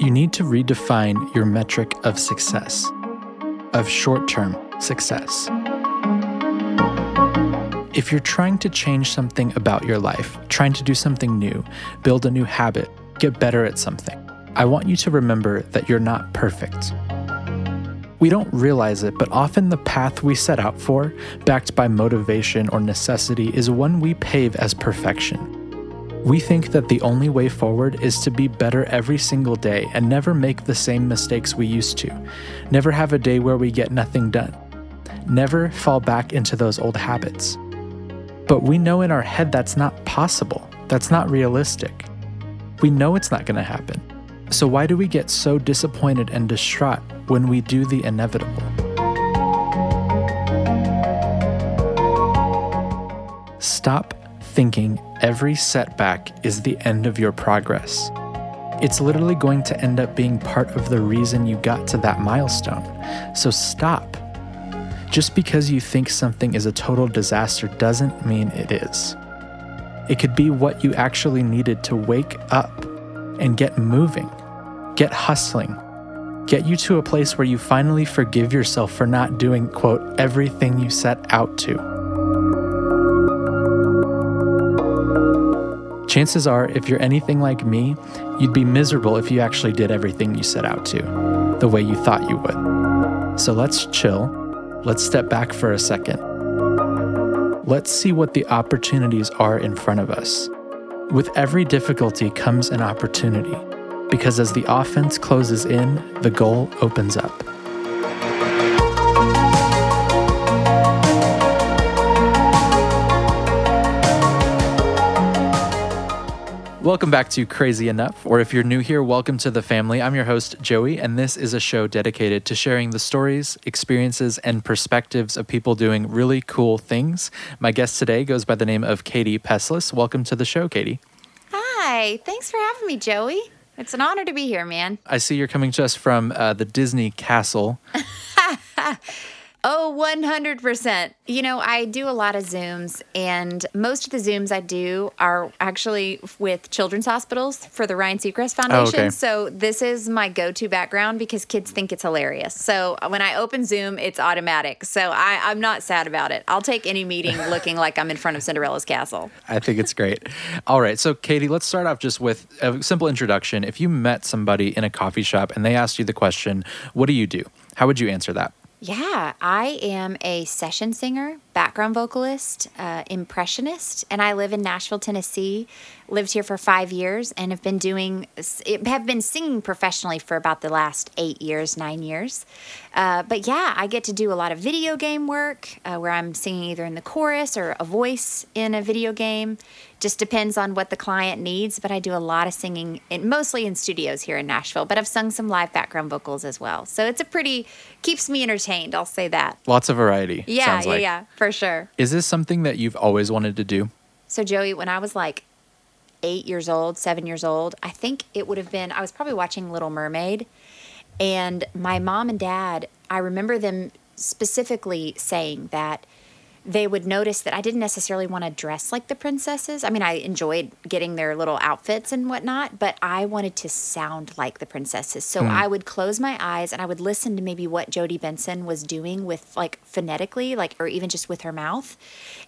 You need to redefine your metric of success, of short term success. If you're trying to change something about your life, trying to do something new, build a new habit, get better at something, I want you to remember that you're not perfect. We don't realize it, but often the path we set out for, backed by motivation or necessity, is one we pave as perfection. We think that the only way forward is to be better every single day and never make the same mistakes we used to, never have a day where we get nothing done, never fall back into those old habits. But we know in our head that's not possible, that's not realistic. We know it's not going to happen. So, why do we get so disappointed and distraught when we do the inevitable? Stop thinking every setback is the end of your progress. It's literally going to end up being part of the reason you got to that milestone. So stop. Just because you think something is a total disaster doesn't mean it is. It could be what you actually needed to wake up and get moving, get hustling, get you to a place where you finally forgive yourself for not doing, quote, everything you set out to. Chances are, if you're anything like me, you'd be miserable if you actually did everything you set out to, the way you thought you would. So let's chill. Let's step back for a second. Let's see what the opportunities are in front of us. With every difficulty comes an opportunity, because as the offense closes in, the goal opens up. Welcome back to Crazy Enough, or if you're new here, welcome to the family. I'm your host, Joey, and this is a show dedicated to sharing the stories, experiences, and perspectives of people doing really cool things. My guest today goes by the name of Katie Peslis. Welcome to the show, Katie. Hi, thanks for having me, Joey. It's an honor to be here, man. I see you're coming to us from uh, the Disney Castle. Oh, 100%. You know, I do a lot of Zooms, and most of the Zooms I do are actually with children's hospitals for the Ryan Seacrest oh, Foundation. Oh, okay. So, this is my go to background because kids think it's hilarious. So, when I open Zoom, it's automatic. So, I, I'm not sad about it. I'll take any meeting looking like I'm in front of Cinderella's castle. I think it's great. All right. So, Katie, let's start off just with a simple introduction. If you met somebody in a coffee shop and they asked you the question, What do you do? How would you answer that? Yeah, I am a session singer, background vocalist, uh, impressionist, and I live in Nashville, Tennessee. Lived here for five years and have been doing have been singing professionally for about the last eight years, nine years. Uh, but yeah, I get to do a lot of video game work uh, where I'm singing either in the chorus or a voice in a video game. Just depends on what the client needs. But I do a lot of singing, in, mostly in studios here in Nashville. But I've sung some live background vocals as well. So it's a pretty keeps me entertained. I'll say that. Lots of variety. Yeah, yeah, like. yeah, for sure. Is this something that you've always wanted to do? So, Joey, when I was like eight years old, seven years old, I think it would have been, I was probably watching Little Mermaid. And my mom and dad, I remember them specifically saying that they would notice that I didn't necessarily want to dress like the princesses. I mean, I enjoyed getting their little outfits and whatnot, but I wanted to sound like the princesses. So hmm. I would close my eyes and I would listen to maybe what Jodi Benson was doing with like phonetically, like, or even just with her mouth.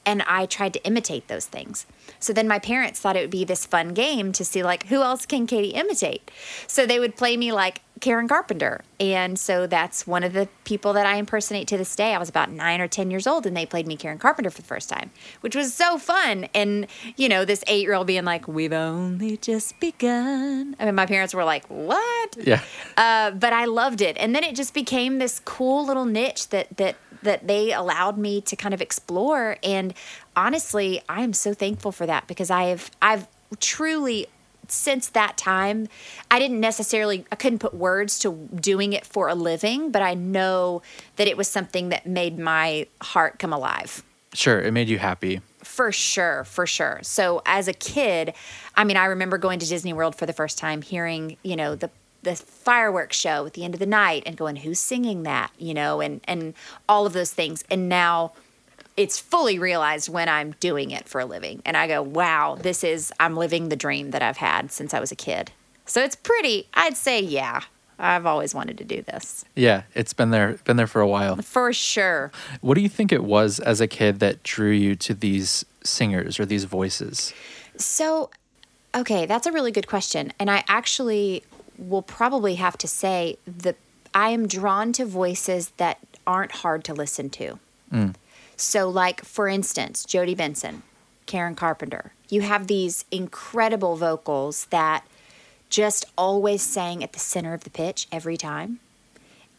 And I tried to imitate those things. So then my parents thought it would be this fun game to see like who else can Katie imitate. So they would play me like Karen Carpenter. And so that's one of the people that I impersonate to this day. I was about nine or 10 years old and they played me Karen Carpenter for the first time, which was so fun. And, you know, this eight year old being like, we've only just begun. I mean, my parents were like, what? Yeah. Uh, but I loved it. And then it just became this cool little niche that, that, that they allowed me to kind of explore. And honestly, I am so thankful for that because I've, I've truly since that time, I didn't necessarily, I couldn't put words to doing it for a living, but I know that it was something that made my heart come alive. Sure. It made you happy. For sure, for sure. So as a kid, I mean, I remember going to Disney World for the first time, hearing, you know, the the fireworks show at the end of the night and going, who's singing that? You know, and and all of those things. And now it's fully realized when I'm doing it for a living. And I go, wow, this is, I'm living the dream that I've had since I was a kid. So it's pretty, I'd say, yeah, I've always wanted to do this. Yeah, it's been there been there for a while. For sure. What do you think it was as a kid that drew you to these singers or these voices? So, okay, that's a really good question. And I actually will probably have to say that I am drawn to voices that aren't hard to listen to. Mm. So, like, for instance, Jodi Benson, Karen Carpenter, you have these incredible vocals that just always sang at the center of the pitch every time.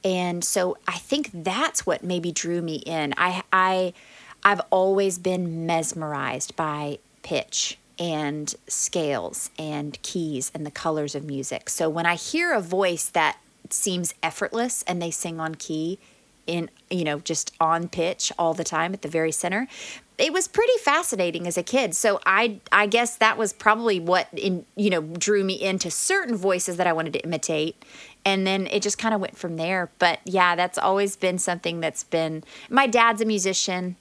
And so I think that's what maybe drew me in. I, I, I've always been mesmerized by pitch and scales and keys and the colors of music. So when I hear a voice that seems effortless and they sing on key in you know just on pitch all the time at the very center. It was pretty fascinating as a kid. So i i guess that was probably what in you know drew me into certain voices that i wanted to imitate. And then it just kind of went from there. But yeah that's always been something that's been my dad's a musician.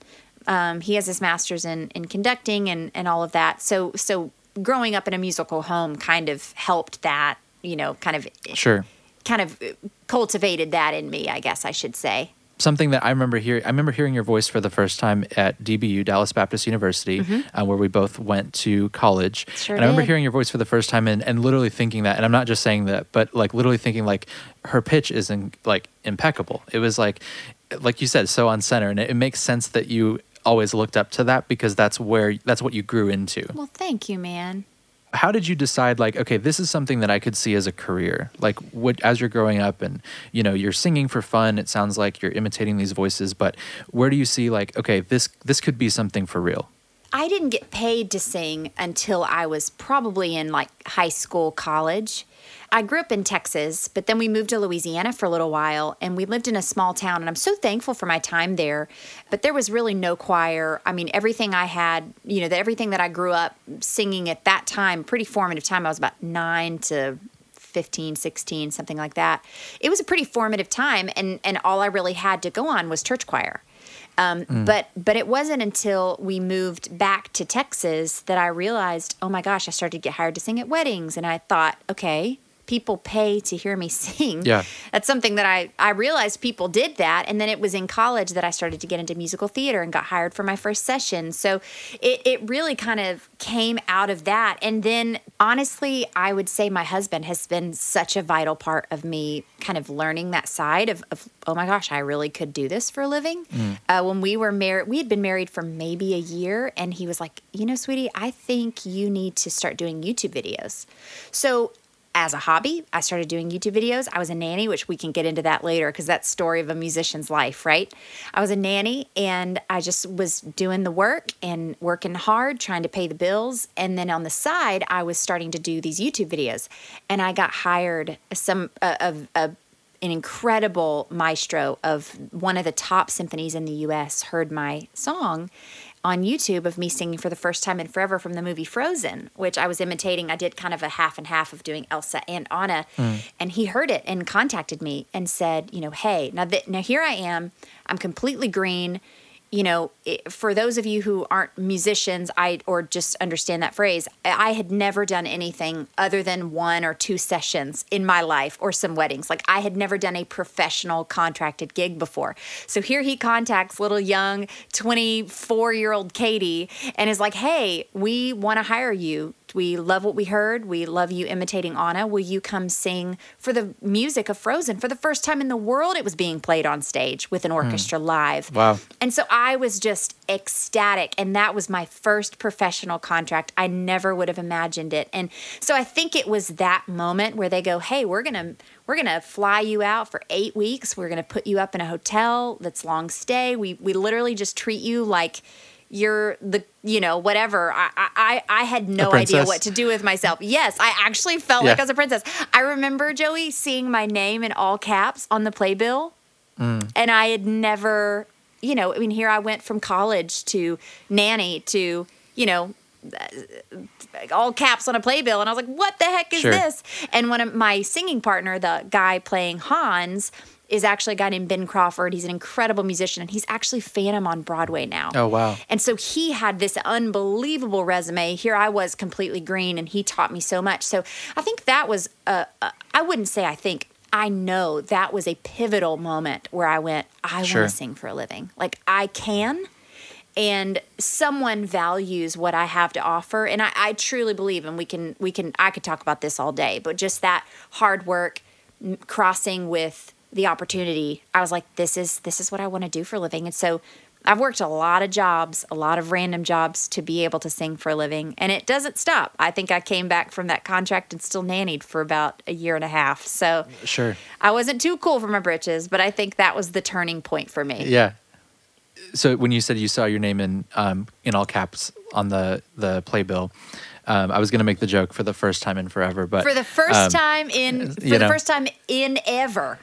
Um, he has his master's in in conducting and and all of that. So so growing up in a musical home kind of helped that you know kind of Sure. Kind of cultivated that in me, I guess I should say. Something that I remember hearing, I remember hearing your voice for the first time at DBU, Dallas Baptist University, uh, where we both went to college. Mm-hmm. Sure and I remember did. hearing your voice for the first time and, and literally thinking that, and I'm not just saying that, but like literally thinking like her pitch is in, like impeccable. It was like, like you said, so on center, and it, it makes sense that you always looked up to that because that's where that's what you grew into. Well, thank you, man. How did you decide like okay this is something that i could see as a career? Like what as you're growing up and you know you're singing for fun it sounds like you're imitating these voices but where do you see like okay this this could be something for real I didn't get paid to sing until I was probably in like high school, college. I grew up in Texas, but then we moved to Louisiana for a little while and we lived in a small town. And I'm so thankful for my time there. But there was really no choir. I mean, everything I had, you know, everything that I grew up singing at that time, pretty formative time. I was about nine to 15 16 something like that it was a pretty formative time and and all i really had to go on was church choir um, but but it wasn't until we moved back to Texas that I realized, oh my gosh, I started to get hired to sing at weddings, and I thought, okay, people pay to hear me sing. Yeah. that's something that I I realized people did that, and then it was in college that I started to get into musical theater and got hired for my first session. So it it really kind of came out of that, and then honestly, I would say my husband has been such a vital part of me kind of learning that side of, of oh my gosh, I really could do this for a living. Uh, when we were married, we had been married for maybe a year, and he was like, you know, sweetie, I think you need to start doing YouTube videos. So as a hobby, I started doing YouTube videos. I was a nanny, which we can get into that later because that's story of a musician's life, right? I was a nanny and I just was doing the work and working hard, trying to pay the bills. And then on the side, I was starting to do these YouTube videos. And I got hired some uh, of uh, an incredible maestro of one of the top symphonies in the US heard my song on YouTube of me singing for the first time in forever from the movie Frozen, which I was imitating. I did kind of a half and half of doing Elsa and Anna, mm. and he heard it and contacted me and said, you know, hey, now that now here I am, I'm completely green. You know, for those of you who aren't musicians, I or just understand that phrase, I had never done anything other than one or two sessions in my life or some weddings. Like I had never done a professional contracted gig before. So here he contacts little young 24 year old Katie and is like, hey, we want to hire you. We love what we heard. We love you imitating Anna. Will you come sing for the music of Frozen? For the first time in the world, it was being played on stage with an hmm. orchestra live. Wow. And so I was just ecstatic. And that was my first professional contract. I never would have imagined it. And so I think it was that moment where they go, hey, we're going to. We're gonna fly you out for eight weeks. We're gonna put you up in a hotel that's long stay. We we literally just treat you like you're the you know whatever. I I I had no idea what to do with myself. Yes, I actually felt like Yeah. I was a princess. I remember Joey seeing my name in all caps on the playbill mm. and I had never, you know, I mean, here I went from college to nanny to, you know, uh, all caps on a playbill, and I was like, "What the heck is Sure. this?" And one of my singing partner, the guy playing Hans, is actually a guy named Ben Crawford. He's an incredible musician, and he's actually Phantom on Broadway now. Oh, wow. And so he had this unbelievable resume. Here I was completely green, and he taught me so much. So I think that was, uh, uh, I wouldn't say I think, I know that was a pivotal moment where I went, I Sure. want to sing for a living. Like I can, and someone values what I have to offer. And I, I truly believe, and we can, we can, I could talk about this all day, but just that hard work crossing with the opportunity, I was like, this is, this is what I want to do for a living. And so I've worked a lot of jobs, a lot of random jobs to be able to sing for a living, and it doesn't stop. I think I came back from that contract and still nannied for about a year and a half. So Sure. I wasn't too cool for my britches, but I think that was the turning point for me. Yeah. So when you said you saw your name in um, in all caps on the the playbill, um, I was going to make the joke for the first time in forever, but For the first um, time in for the know. first time in ever.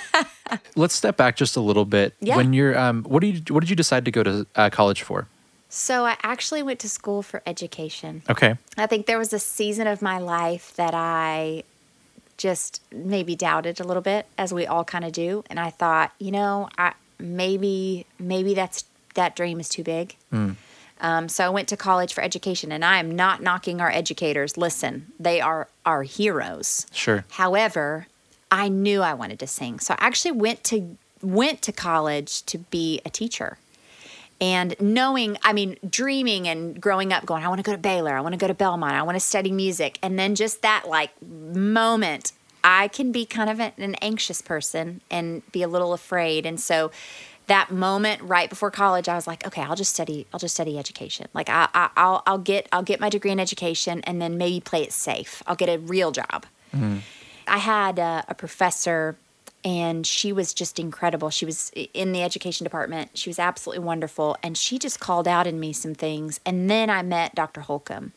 let's step back just a little bit. Yeah. When you're, um, what do you, what did you decide to go to uh, college for? So I actually went to school for education. Okay. I think there was a season of my life that I just maybe doubted a little bit, as we all kind of do, and I thought, you know, I maybe maybe that's that dream is too big. Um, so I went to college for education, and I am not knocking our educators. Listen, they are our heroes. Sure. However, I knew I wanted to sing, so I actually went to went to college to be a teacher. And knowing, I mean, dreaming and growing up, going, I want to go to Baylor, I want to go to Belmont, I want to study music, and then just that like moment, I can be kind of an anxious person and be a little afraid, and so that moment right before college, I was like, okay, I'll just study, I'll just study education. Like I, I I'll, I'll get, I'll get my degree in education, and then maybe play it safe. I'll get a real job. Mm-hmm. I had a, a professor, and she was just incredible. She was in the education department. She was absolutely wonderful, and she just called out in me some things. And then I met Dr. Holcomb,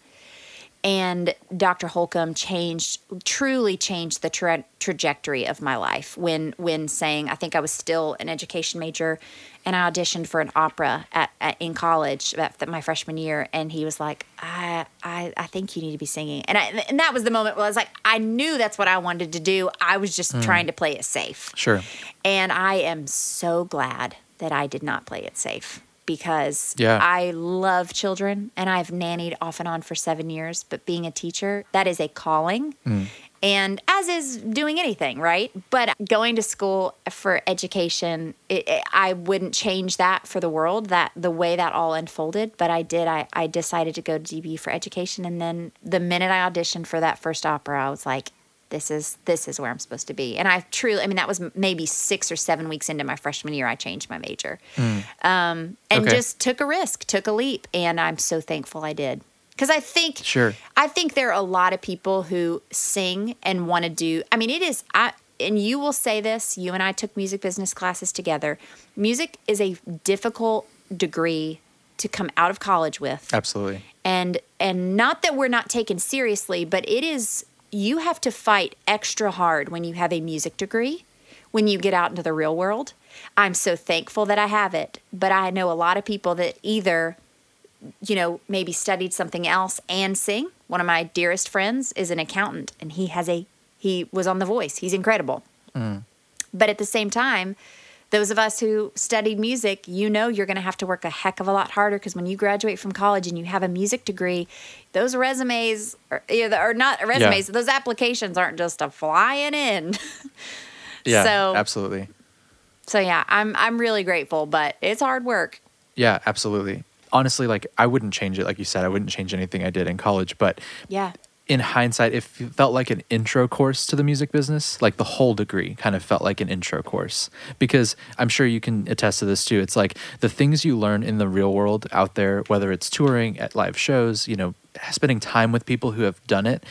and Dr. Holcomb changed, truly changed the tra- trajectory of my life. When when saying, I think I was still an education major, and I auditioned for an opera at, at in college at, at my freshman year, and he was like, I, I I think you need to be singing, and I, and that was the moment where I was like, I knew that's what I wanted to do. I was just hmm. trying to play it safe. Sure. And I am so glad that I did not play it safe because Yeah. I love children and I've nannied off and on for seven years. But being a teacher, that is a calling. Mm. And as is doing anything, right? But going to school for education, it, it- I wouldn't change that for the world, that the way that all unfolded. But I did. I, I decided to go to DB for education. And then the minute I auditioned for that first opera, I was like, this is this is where I'm supposed to be. And I truly, I mean, that was maybe six or seven weeks into my freshman year, I changed my major, um, and Okay. just took a risk, took a leap, and I'm so thankful I did. Because I think, Sure. I think there are a lot of people who sing and want to do. I mean, it is. I and you will say this. You and I took music business classes together. Music is a difficult degree to come out of college with Absolutely. and and not that we're not taken seriously but it is you have to fight extra hard when you have a music degree when you get out into the real world. I'm so thankful that i have it but i know a lot of people that either you know maybe studied something else and sing. One of my dearest friends is an accountant and he has a he was on the voice. He's incredible. Mm. But at the same time, those of us who studied music, you know you're going to have to work a heck of a lot harder because when you graduate from college and you have a music degree, those resumes are, not resumes, those applications aren't just a flying in. Yeah. So- absolutely. so yeah, I'm I'm really grateful, but it's hard work. Yeah, absolutely. Honestly, like I wouldn't change it. Like you said, I wouldn't change anything I did in college. But Yeah. In hindsight, it felt like an intro course to the music business. Like the whole degree kind of felt like an intro course because I'm sure you can attest to this too. It's like the things you learn in the real world out there, whether it's touring at live shows, you know, spending time with people who have done it,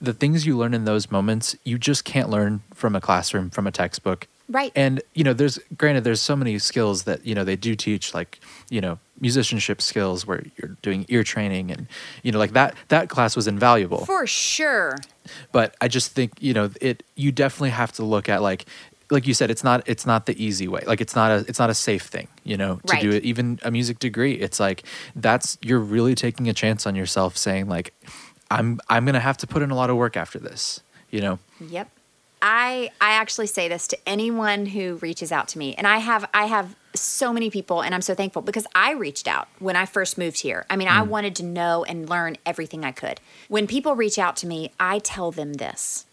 the things you learn in those moments, you just can't learn from a classroom, from a textbook. Right. And you know, there's granted there's so many skills that you know they do teach, like you know musicianship skills where you're doing ear training and you know like that that class was invaluable. For sure. but i just think you know it you definitely have to look at like like you said it's not it's not the easy way. Like it's not a it's not a safe thing you know to do it. Even a music degree it's like that's you're really taking a chance on yourself saying like i'm i'm gonna have to put in a lot of work after this you know? Yep. I I actually say this to anyone who reaches out to me, and I have I have so many people, and I'm so thankful because I reached out when I first moved here. I mean, I mm. wanted to know and learn everything I could. When people reach out to me, I tell them this.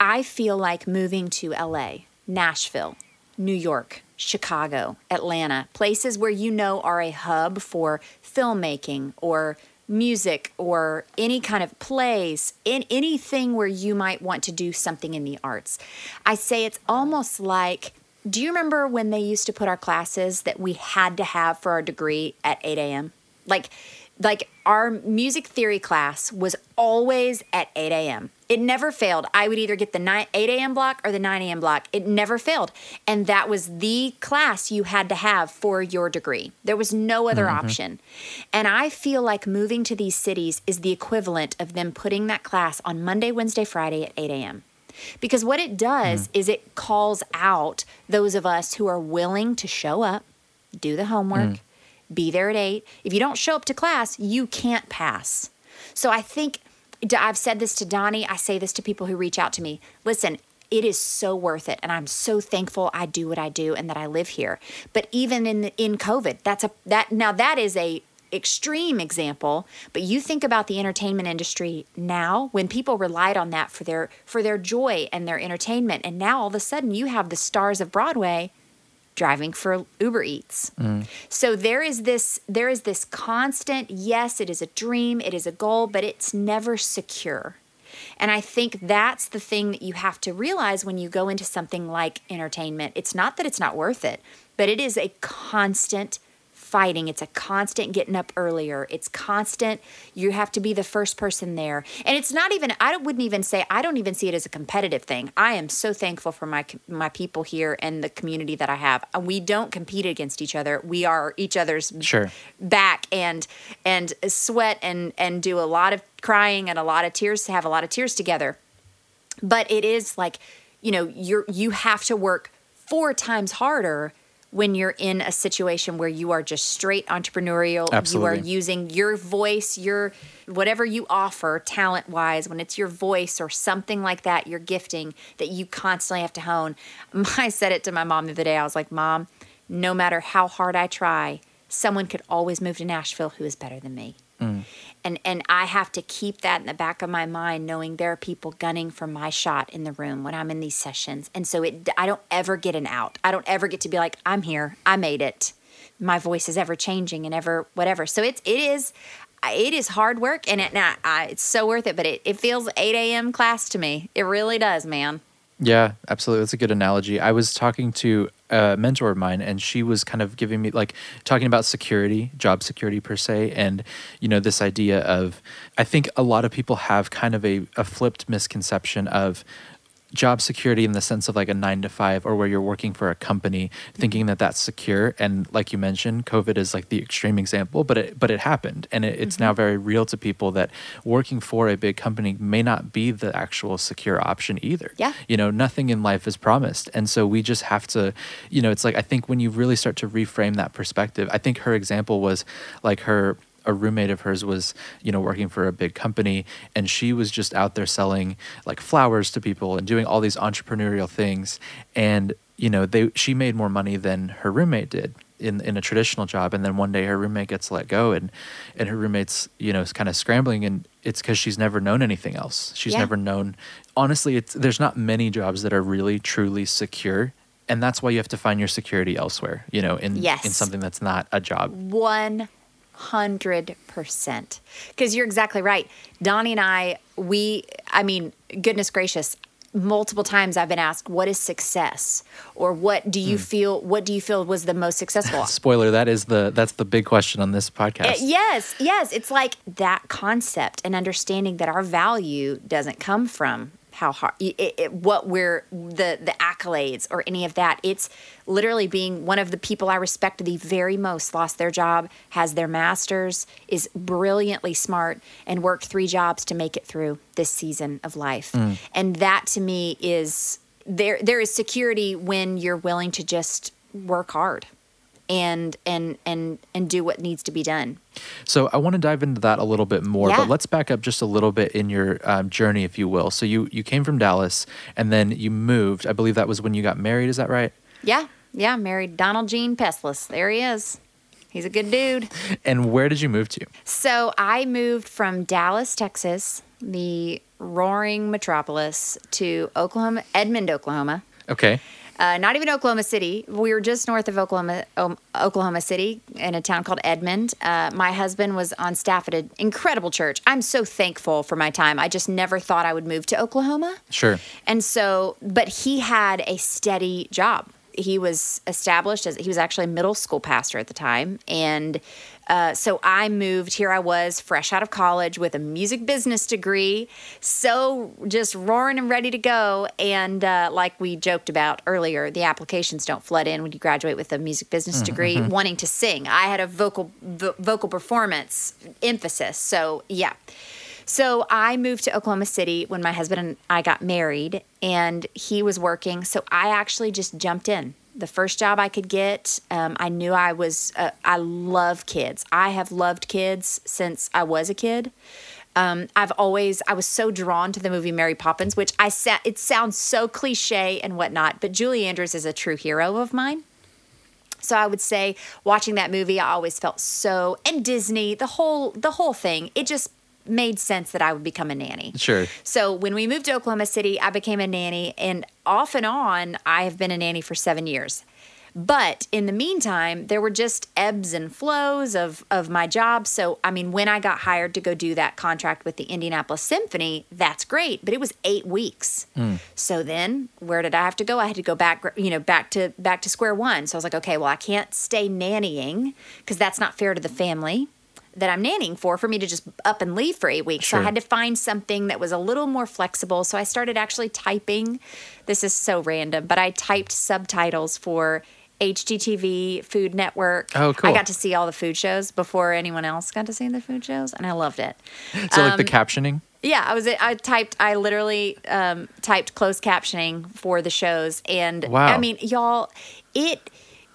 I feel like moving to LA, Nashville, New York, Chicago, Atlanta, places where you know are a hub for filmmaking or music or any kind of plays, in anything where you might want to do something in the arts. I say it's almost like do you remember when they used to put our classes that we had to have for our degree at 8 a.m.? Like like our music theory class was always at 8 a.m. It never failed. I would either get the 9, 8 a.m. block or the 9 a.m. block. It never failed. And that was the class you had to have for your degree. There was no other mm-hmm. option. And I feel like moving to these cities is the equivalent of them putting that class on Monday, Wednesday, Friday at 8 a.m. Because what it does mm. is it calls out those of us who are willing to show up, do the homework, mm be there at eight. If you don't show up to class, you can't pass. So I think I've said this to Donnie. I say this to people who reach out to me. Listen, it is so worth it and i'm so thankful i do what i do and that i live here but even in in covid that's a that now that is a extreme example but you think about the entertainment industry now when people relied on that for their for their joy and their entertainment and now all of a sudden you have the stars of broadway driving for Uber Eats. Mm. So there is this there is this constant yes, it is a dream, it is a goal, but it's never secure. And I think that's the thing that you have to realize when you go into something like entertainment. It's not that it's not worth it, but it is a constant fighting. It's a constant getting up earlier. It's constant. You have to be the first person there. And it's not even, I wouldn't even say, I don't even see it as a competitive thing. I am so thankful for my, my people here and the community that I have. We don't compete against each other. We are each other's sure. back and, and sweat and, and do a lot of crying and a lot of tears, have a lot of tears together. But it is like, you know, you're, you have to work four times harder when you're in a situation where you are just straight entrepreneurial Absolutely. you are using your voice your whatever you offer talent wise when it's your voice or something like that your gifting that you constantly have to hone. I said it to my mom the other day. I was like mom no matter how hard i try someone could always move to nashville who is better than me. Mm and and I have to keep that in the back of my mind knowing there are people gunning for my shot in the room when I'm in these sessions. And so it I don't ever get an out. I don't ever get to be like I'm here. I made it. My voice is ever changing and ever whatever. So it's it is it is hard work and it now it's so worth it but it, it feels 8 a.m class to me. It really does man. Yeah, absolutely. That's a good analogy. I was talking to a mentor of mine, and she was kind of giving me like talking about security, job security per se, and you know this idea of I think a lot of people have kind of a, a flipped misconception of job security in the sense of like a nine to five or where you're working for a company thinking that that's secure. And like you mentioned covid is like the extreme example but it but it happened. And it, it's mm-hmm. now very real to people that working for a big company may not be the actual secure option either. Yeah. You know nothing in life is promised. And so we just have to you know it's like i think when you really start to reframe that perspective i think her example was like her a roommate of hers was, you know, working for a big company and she was just out there selling like flowers to people and doing all these entrepreneurial things. And, you know, they she made more money than her roommate did in in a traditional job and then one day her roommate gets let go and and her roommate's you know kind of scrambling and it's because she's never known anything else she's yeah. never known honestly it's there's not many jobs that are really truly secure and that's why you have to find your security elsewhere you know in yes. in something that's not a job one 100%. Because you're exactly right. Donnie and I, we, I mean, goodness gracious, multiple times I've been asked, what is success? Or what do you mm. feel, what do you feel was the most successful? Spoiler, that is the, that's the big question on this podcast. Uh, yes, yes. It's like that concept and understanding that our value doesn't come from how hard it, it, what we're the the accolades or any of that. It's literally being one of the people i respect the very most lost their job has their masters is brilliantly smart and worked three jobs to make it through this season of life. Mm. and that to me is there there is security when you're willing to just work hard and and and and do what needs to be done. So I want to dive into that a little bit more, Yeah. but let's back up just a little bit in your um, journey, if you will. So you you came from Dallas, and then you moved. I believe that was when you got married. Is that right? Yeah, yeah. Married Donald Gene Pestless. There he is. He's a good dude. And where did you move to? So I moved from Dallas, Texas, the roaring metropolis, to Oklahoma, Edmond, Oklahoma. Okay. Uh, not even Oklahoma City. We were just north of Oklahoma, um, Oklahoma City, in a town called Edmond. Uh, my husband was on staff at an incredible church. I'm so thankful for my time. I just never thought I would move to Oklahoma. Sure. And so, but he had a steady job. He was established as he was actually a middle school pastor at the time. And uh, so I moved. Here I was, fresh out of college with a music business degree, so just roaring and ready to go. And uh, like we joked about earlier, the applications don't flood in when you graduate with a music business degree wanting to sing. I had a vocal vo- vocal performance emphasis. So yeah. So I moved to Oklahoma City when my husband and I got married, and he was working. So I actually just jumped in. The first job I could get, um, I knew I was. Uh, I love kids. I have loved kids since I was a kid. Um, I've always. I was so drawn to the movie Mary Poppins, which I sa- It sounds so cliche and whatnot, but Julie Andrews is a true hero of mine. So I would say watching that movie, I always felt so and Disney, the whole the whole thing. It just made sense that I would become a nanny. Sure. So when we moved to Oklahoma City, I became a nanny, and off and on, I have been a nanny for seven years. But in the meantime, there were just ebbs and flows of of my job. So I mean, when I got hired to go do that contract with the Indianapolis Symphony, that's great. But it was eight weeks. Hmm. So then, where did I have to go? I had to go back, you know, back to back to square one. So I was like, okay, well, I can't stay nannying because that's not fair to the family that I'm nannying for for me to just up and leave for eight weeks. So I had to find something that was a little more flexible. So I started actually typing. This is so random, but I typed subtitles for HGTV, Food Network. Oh, cool. I got to see all the food shows before anyone else got to see the food shows, and I loved it. So like the Um, captioning. Yeah, I was. I typed. I literally um, typed closed captioning for the shows, and Wow. I mean, y'all, it.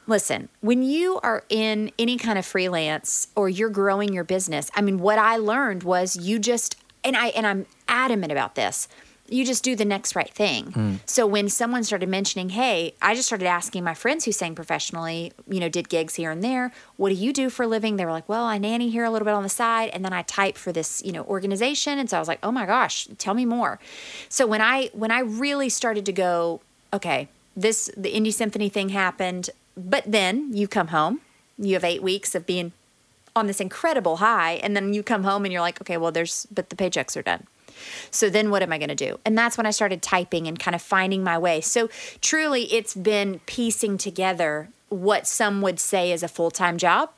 Listen, when you are in any kind of freelance or you're growing your business, I mean, what I learned was you just and I and I'm adamant about this. You just do the next right thing. Hmm. So when someone started mentioning, "Hey," I just started asking my friends who sang professionally, you know, did gigs here and there. What do you do for a living? They were like, "Well, I nanny here a little bit on the side, and then I type for this, you know, organization." And so I was like, "Oh my gosh, tell me more." So when I when I really started to go, okay, this the Indy symphony thing happened, but then you come home, you have eight weeks of being on this incredible high, and then you come home and you're like, okay, well, there's but the paychecks are done. So then what am I going to do? And that's when I started typing and kind of finding my way. So truly, it's been piecing together what some would say is a full time job.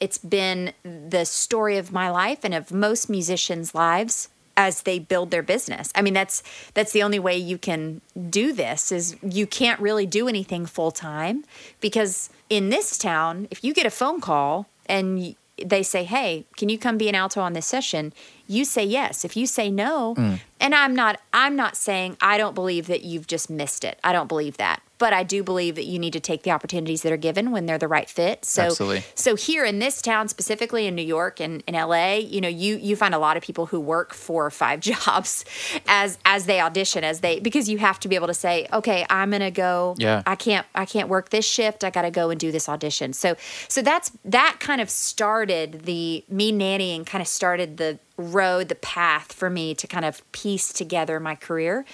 It's been the story of my life and of most musicians' lives as they build their business. I mean, that's that's the only way you can do this is you can't really do anything full time because in this town, if you get a phone call and they say, "Hey, can you come be an alto on this session?" You say yes. If you say no, mm. And I'm not I'm not saying I don't believe that you've just missed it. I don't believe that. But I do believe that you need to take the opportunities that are given when they're the right fit. So Absolutely. so here in this town specifically in New York and in LA, you know, you you find a lot of people who work four or five jobs as as they audition as they because you have to be able to say, okay, I'm gonna go. Yeah. I can't I can't work this shift. I got to go and do this audition. So so that's that kind of started the me nannying kind of started the road, the path for me to kind of piece together my career.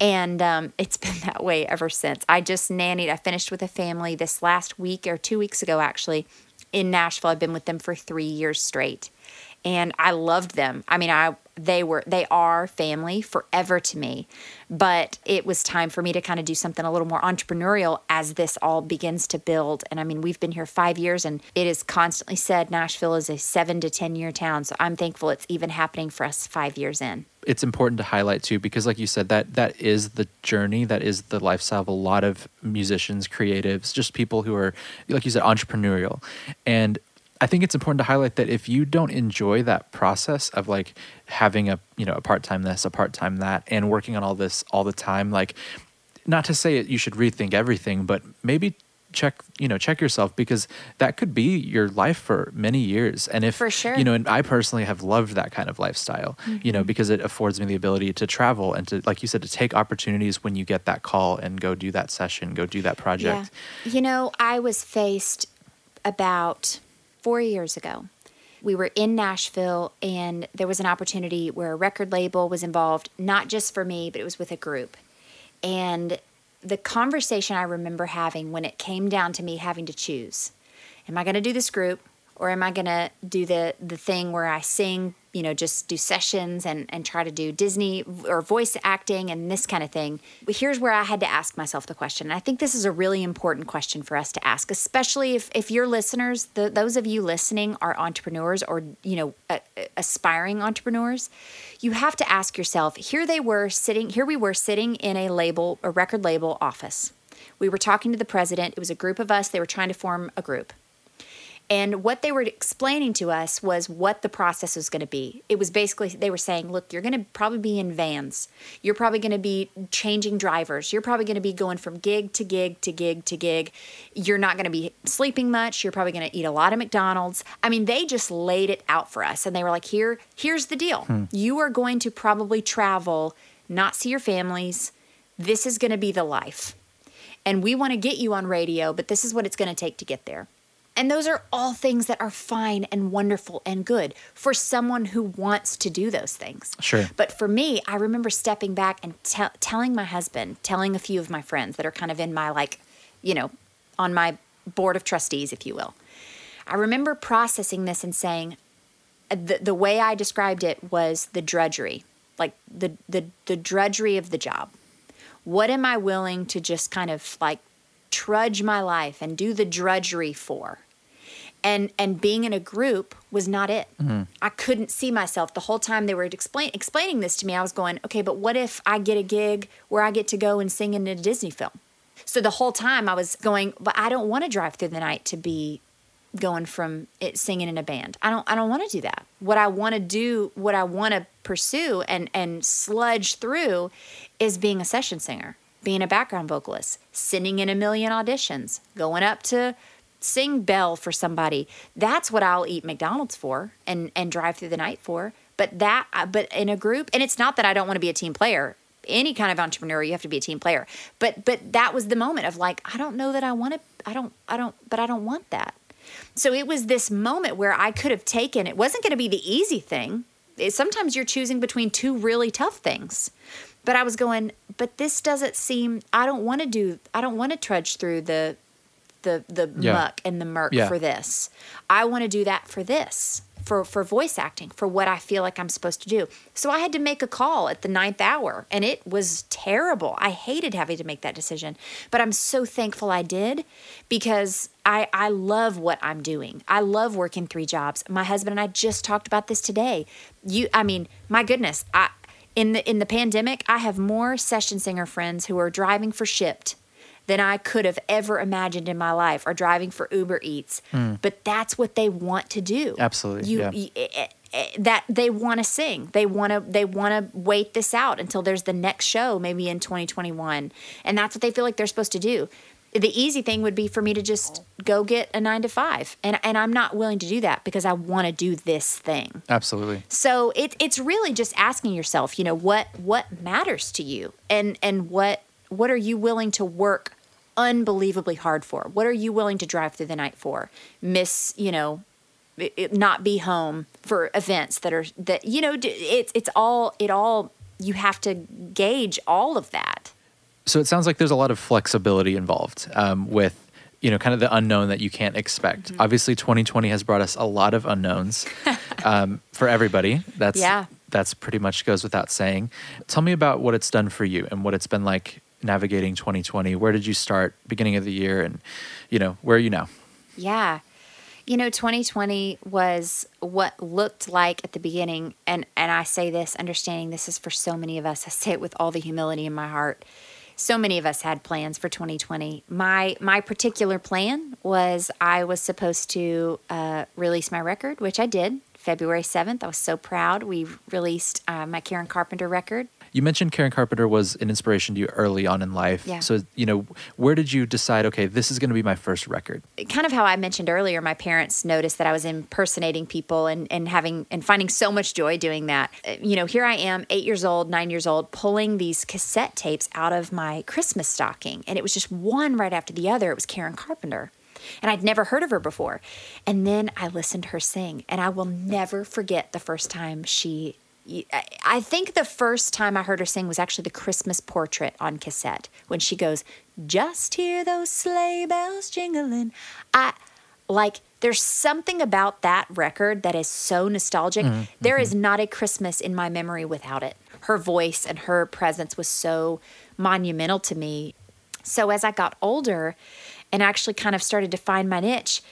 And um, it's been that way ever since. I just nannied. I finished with a family this last week or two weeks ago, actually, in Nashville. I've been with them for three years straight, and I loved them. I mean, I they were they are family forever to me. But it was time for me to kind of do something a little more entrepreneurial as this all begins to build. And I mean, we've been here five years, and it is constantly said Nashville is a seven to ten year town. So I'm thankful it's even happening for us five years in. it's important to highlight too because like you said that that is the journey that is the lifestyle of a lot of musicians creatives just people who are like you said entrepreneurial and i think it's important to highlight that if you don't enjoy that process of like having a you know a part-time this a part-time that and working on all this all the time like not to say it, you should rethink everything but maybe check you know check yourself because that could be your life for many years and if For sure. you know and i personally have loved that kind of lifestyle you Mm-hmm. know because it affords me the ability to travel and to like you said to take opportunities when you get that call and go do that session go do that project Yeah. You know, I was faced about four years ago. We were in Nashville, and there was an opportunity where a record label was involved, not just for me, but it was with a group. And the conversation I remember having when it came down to me having to choose am I going to do this group or am I going to do the, the thing where I sing, you know, just do sessions and, and try to do Disney or voice acting and this kind of thing? But Here's where I had to ask myself the question. And I think this is a really important question for us to ask, especially if, if your listeners, the, those of you listening, are entrepreneurs or, you know, a, a- aspiring entrepreneurs. You have to ask yourself here they were sitting, here we were sitting in a label, a record label office. We were talking to the president. It was a group of us. They were trying to form a group. And what they were explaining to us was what the process was going to be. It was basically, they were saying, look, you're going to probably be in vans. You're probably going to be changing drivers. You're probably going to be going from gig to gig to gig to gig. You're not going to be sleeping much. You're probably going to eat a lot of McDonald's. I mean, they just laid it out for us. And they were like, here, here's the deal. Hmm. You are going to probably travel, not see your families. This is going to be the life and we want to get you on radio, but this is what it's going to take to get there. And those are all things that are fine and wonderful and good for someone who wants to do those things. Sure. But for me, I remember stepping back and tell telling my husband, telling a few of my friends that are kind of in my, like, you know, on my board of trustees, if you will. I remember processing this and saying, uh, the, the way I described it was the drudgery, like the, the, the drudgery of the job what am I willing to just kind of like trudge my life and do the drudgery for? And and being in a group was not it. Mm-hmm. I couldn't see myself the whole time they were explain, explaining this to me. I was going, okay, but what if I get a gig where I get to go and sing in a Disney film? So the whole time I was going, but I don't want to drive through the night to be going from it singing in a band. I don't I don't want to do that. What I want to do, what I want to pursue and and sludge through is being a session singer, being a background vocalist, sending in a million auditions, going up to sing bell for somebody. That's what I'll eat McDonald's for and and drive through the night for. But that uh, but in a group and it's not that I don't want to be a team player. Any kind of entrepreneur, you have to be a team player. But but that was the moment of like I don't know that I want to I don't I don't but I don't want that. So it was this moment where I could have taken it wasn't going to be the easy thing. Sometimes you're choosing between two really tough things. But I was going, but this doesn't seem I don't want to do I don't want to trudge through the the the Yeah. muck and the murk Yeah. for this. I want to do that for this. For, for voice acting, for what I feel like I'm supposed to do. So I had to make a call at the ninth hour, and it was terrible. I hated having to make that decision, but I'm so thankful I did because I, I love what I'm doing. I love working three jobs. My husband and I just talked about this today. You, I mean, my goodness, I in the in the pandemic, I have more session singer friends who are driving for Shipt than I could have ever imagined in my life, or driving for Uber Eats. But that's what they want to do. Absolutely, You, yeah. y- eh, eh, eh, that they want to sing. They want to. They want to wait this out until there's the next show, maybe in 2021, and that's what they feel like they're supposed to do. The easy thing would be for me to just go get a nine to five, and and I'm not willing to do that because I want to do this thing. absolutely So it, it's really just asking yourself, you know, what what matters to you, and and what what are you willing to work unbelievably hard for? What are you willing to drive through the night for? Miss, you know, it, not be home for events that are that you know. It's it's all it all you have to gauge all of that. So it sounds like there's a lot of flexibility involved um, with, you know, kind of the unknown that you can't expect. Mm-hmm. Obviously, 2020 has brought us a lot of unknowns um, for everybody. That's Yeah. That's pretty much goes without saying. Tell me about what it's done for you and what it's been like navigating 2020. Where did you start? Beginning of the year, and you know, where are you now? Yeah. You know, 2020 was what looked like at the beginning, and, and I say this understanding this is for so many of us. I say it with all the humility in my heart. So many of us had plans for 2020. My my particular plan was I was supposed to uh, release my record, which I did February 7th. I was so proud. We released uh, my Karen Carpenter record. You mentioned Karen Carpenter was an inspiration to you early on in life. Yeah. So, you know, where did you decide, okay, this is going to be my first record? kind of how I mentioned earlier, my parents noticed that I was impersonating people and, and having and finding so much joy doing that. Uh, You know, here I am, eight years old, nine years old, pulling these cassette tapes out of my Christmas stocking. And it was just one right after the other. It was Karen Carpenter. And I'd never heard of her before. And then I listened to her sing, and I will never forget the first time she. I- I think the first time I heard her sing was actually the Christmas portrait on cassette when she goes, Just hear those sleigh bells jingling. I like, there's something about that record that is so nostalgic. Mm-hmm. There is mm-hmm. not a Christmas in my memory without it. Her voice and her presence was so monumental to me. So as I got older and actually kind of started to find my niche,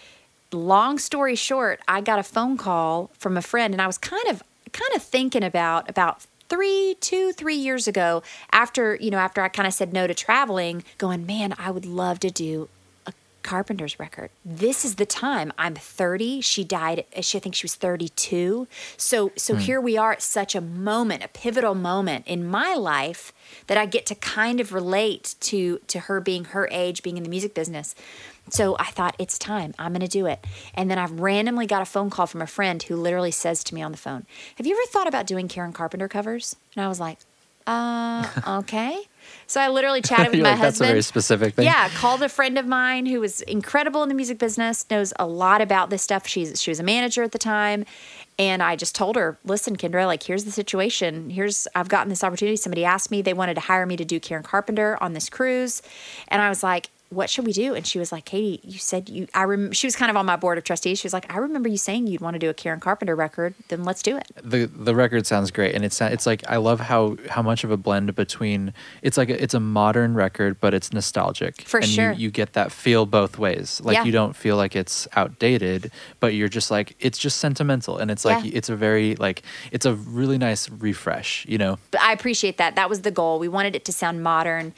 long story short, I got a phone call from a friend and I was kind of kind of thinking about about three, two, three years ago, after, you know, after I kind of said no to traveling, going, man, I would love to do a Carpenter's record. This is the time. I'm 30. She died, uh, she, I think she was 32. So so hmm. here we are at such a moment, a pivotal moment in my life that I get to kind of relate to to her being her age, being in the music business. So I thought it's time. I'm going to do it. And then I randomly got a phone call from a friend who literally says to me on the phone, "Have you ever thought about doing Karen Carpenter covers?" And I was like, "Uh, okay." So I literally chatted with my like, that's a very specific thing. Yeah, called a friend of mine who was incredible in the music business, knows a lot about this stuff. She's she was a manager at the time. And I just told her, listen, Kendra, like here's the situation. Here's I've gotten this opportunity. Somebody asked me, they wanted to hire me to do Karen Carpenter on this cruise. And I was like, what should we do? And she was like, Katie, you said you, I rem-, she was kind of on my board of trustees. She was like, I remember you saying you'd want to do a Karen Carpenter record. Then let's do it. the the record sounds great and it's it's like I love how how much of a blend between it's like a, it's a modern record but it's nostalgic For and sure. you, you get that feel both ways like Yeah. you don't feel like it's outdated but you're just like it's just sentimental and it's like Yeah. it's a very like it's a really nice refresh you know But I appreciate that. That was the goal. We wanted it to sound modern,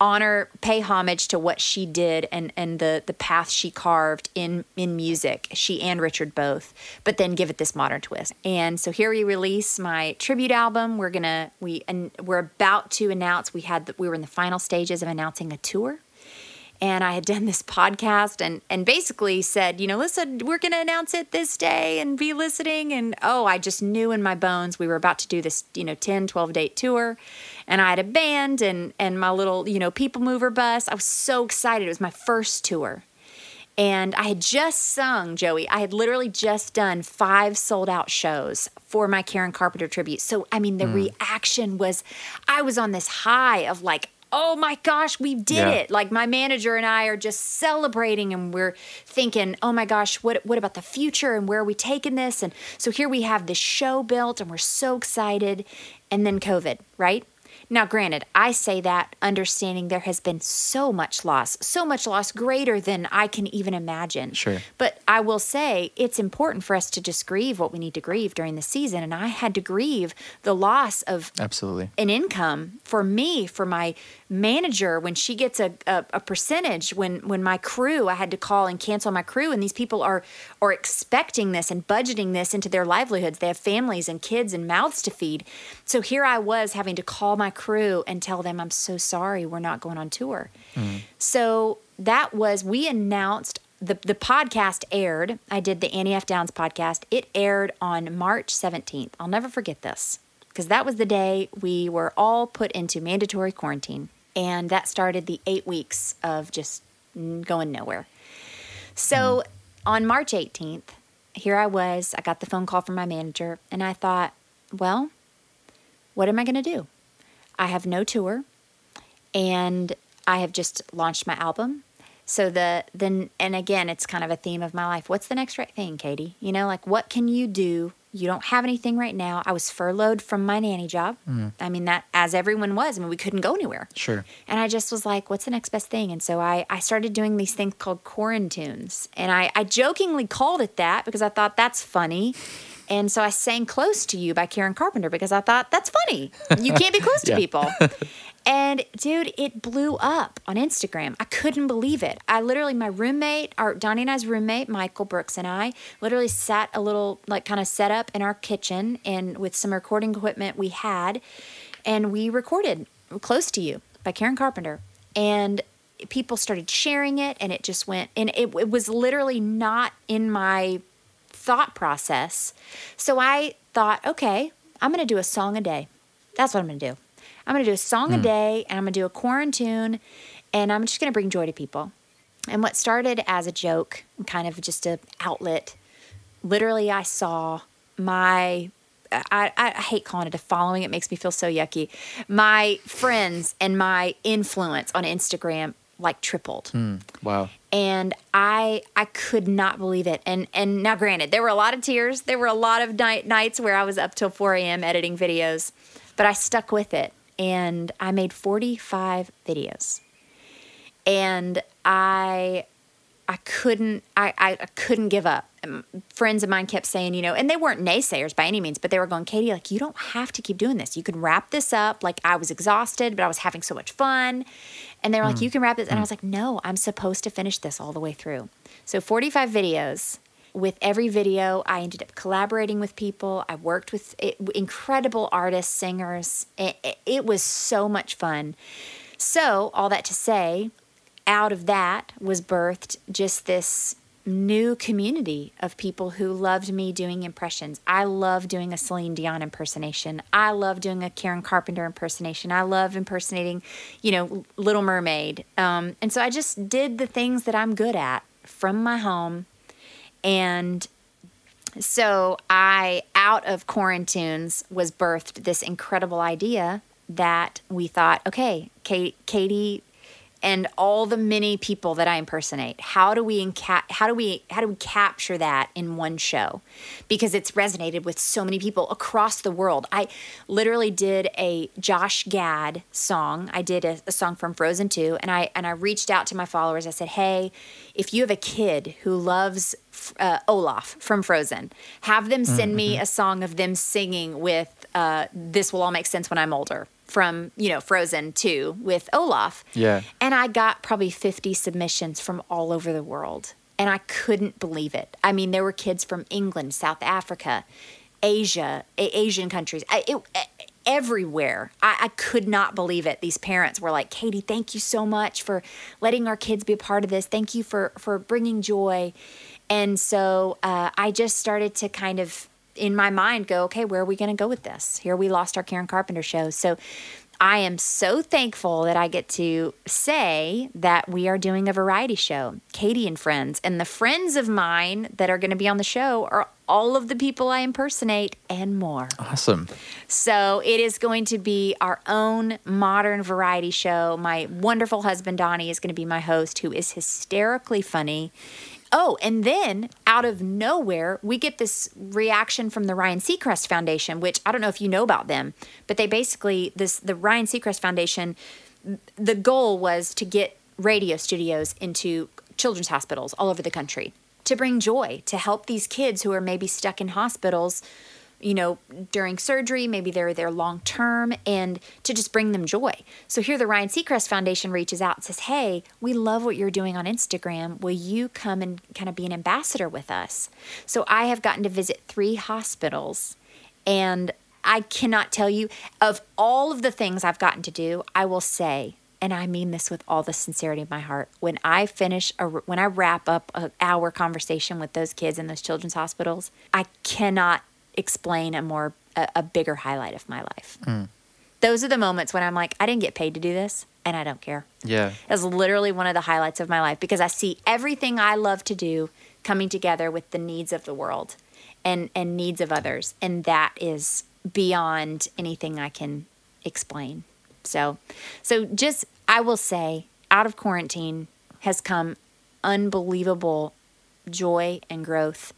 honor, pay homage to what she did and and the the path she carved in in music. She and Richard both, but then give it this modern twist. And so here we release my tribute album. We're gonna we and we're about to announce. We had the, we were in the final stages of announcing a tour and I had done this podcast and and basically said, you know, listen, we're going to announce it this day and be listening and oh, I just knew in my bones we were about to do this, you know, 10, 12 date tour and I had a band and and my little, you know, people mover bus. I was so excited. It was my first tour. And I had just sung, Joey. I had literally just done five sold out shows for my Karen Carpenter tribute. So, I mean, the hmm. reaction was I was on this high of like, oh my gosh, we did Yeah. it. Like, my manager and I are just celebrating and we're thinking, oh my gosh, what, what about the future and where are we taking this? And so here we have this show built and we're so excited. And then COVID, right? Now, granted, I say that understanding there has been so much loss, so much loss greater than I can even imagine. Sure. But I will say it's important for us to just grieve what we need to grieve during the season. And I had to grieve the loss of absolutely an income for me, for my manager, when she gets a, a, a percentage, when when my crew, I had to call and cancel my crew, and these people are are expecting this and budgeting this into their livelihoods. They have families and kids and mouths to feed. So here I was having to call my crew and tell them, I'm so sorry, we're not going on tour. Mm-hmm. So that was we announced the the podcast aired. I did the Annie F. Downs podcast. It aired on March 17th. I'll never forget this because that was the day we were all put into mandatory quarantine. And that started the eight weeks of just going nowhere. So mm-hmm. on March 18th, here I was. I got the phone call from my manager, and I thought, well, what am I going to do? I have no tour and I have just launched my album. So the then and again, it's kind of a theme of my life. What's the next right thing, Katie? You know, like what can you do? You don't have anything right now. I was furloughed from my nanny job. Mm. I mean that as everyone was. I mean we couldn't go anywhere. sure And I just was like, what's the next best thing? And so I, I started doing these things called quarantunes. And I, I jokingly called it that because I thought that's funny. And so I sang Close to You by Karen Carpenter because I thought that's funny. You can't be close to people. And dude, it blew up on Instagram. I couldn't believe it. I literally, my roommate, our Donnie and I's roommate, Michael Brooks, and I literally sat a little, like, kind of set up in our kitchen and with some recording equipment we had. and we recorded Close to You by Karen Carpenter. And people started sharing it, and it just went, and it, it was literally not in my thought process. So I thought, okay, I'm going to do a song a day. That's what I'm going to do. I'm going to do a song a hmm. day, and I'm going to do a quarantune, and I'm just going to bring joy to people. And what started as a joke, kind of just a outlet, literally I saw my I, I hate calling it a following. It makes me feel so yucky. My friends and my influence on Instagram like tripled. Mm. Wow. And I I could not believe it. And and now granted, there were a lot of tears. There were a lot of night, nights where I was up till 4 a.m. editing videos, but I stuck with it. And I made 45 videos. And I I couldn't I, I, I couldn't give up. Friends of mine kept saying, you know, and they weren't naysayers by any means, but they were going, Katie, like you don't have to keep doing this. You can wrap this up. Like I was exhausted, but I was having so much fun. And they were like, you can wrap this. And I was like, no, I'm supposed to finish this all the way through. So 45 videos. With every video, I ended up collaborating with people. I worked with eh, incredible artists, singers. It, it, it was so much fun. So, all that to say, out of that was birthed just this new community of people who loved me doing impressions. I love doing a Celine Dion impersonation. I love doing a Karen Carpenter impersonation. I love impersonating, you know, Little Mermaid. Um, and so I just did the things that I'm good at from my home. And so I, out of quarantunes, was birthed this incredible idea that we thought, okay, Kate, Katie and all the many people that I impersonate. How do we enca- how do we how do we capture that in one show? Because it's resonated with so many people across the world. I literally did a Josh Gad song. I did a, a song from Frozen 2 and I and I reached out to my followers. I said, "Hey, if you have a kid who loves uh, Olaf from Frozen, have them send me a song of them singing with uh, "This Will All Make Sense When I'm Older." From you know Frozen 2 with Olaf. Yeah. And I got probably 50 submissions from all over the world. And I couldn't believe it. I mean, there were kids from England, South Africa, Asia, A- Asian countries, I, it, everywhere. I, I could not believe it. These parents were like, Katie, thank you so much for letting our kids be a part of this. Thank you for, for bringing joy. And so uh, I just started to kind of, in my mind, go, okay, where are we going to go with this? Here we lost our Karen Carpenter show. So I am so thankful that I get to say that we are doing a variety show, Katie and Friends. And the friends of mine that are going to be on the show are all of the people I impersonate and more. Awesome. So it is going to be our own modern variety show. My wonderful husband, Donnie, is going to be my host, who is hysterically funny. Oh, and then out of nowhere, we get this reaction from the Ryan Seacrest Foundation, which I don't know if you know about them, but they basically this the Ryan Seacrest Foundation. The goal was to get radio studios into children's hospitals all over the country to bring joy to help these kids who are maybe stuck in hospitals you know, during surgery, maybe they're there long term, and to just bring them joy. So here, the Ryan Seacrest Foundation reaches out and says, Hey, we love what you're doing on Instagram. Will you come and kind of be an ambassador with us? So I have gotten to visit three hospitals, and I cannot tell you of all of the things I've gotten to do, I will say, and I mean this with all the sincerity of my heart. When I finish, a, when I wrap up an hour conversation with those kids in those children's hospitals, I cannot explain a more a, a bigger highlight of my life. Those are the moments when I'm like, I didn't get paid to do this, and I don't care. Yeah. It's literally one of the highlights of my life because I see everything I love to do coming together with the needs of the world and and needs of others, and that is beyond anything I can explain. So, so just I will say, out of quarantine has come unbelievable joy and growth,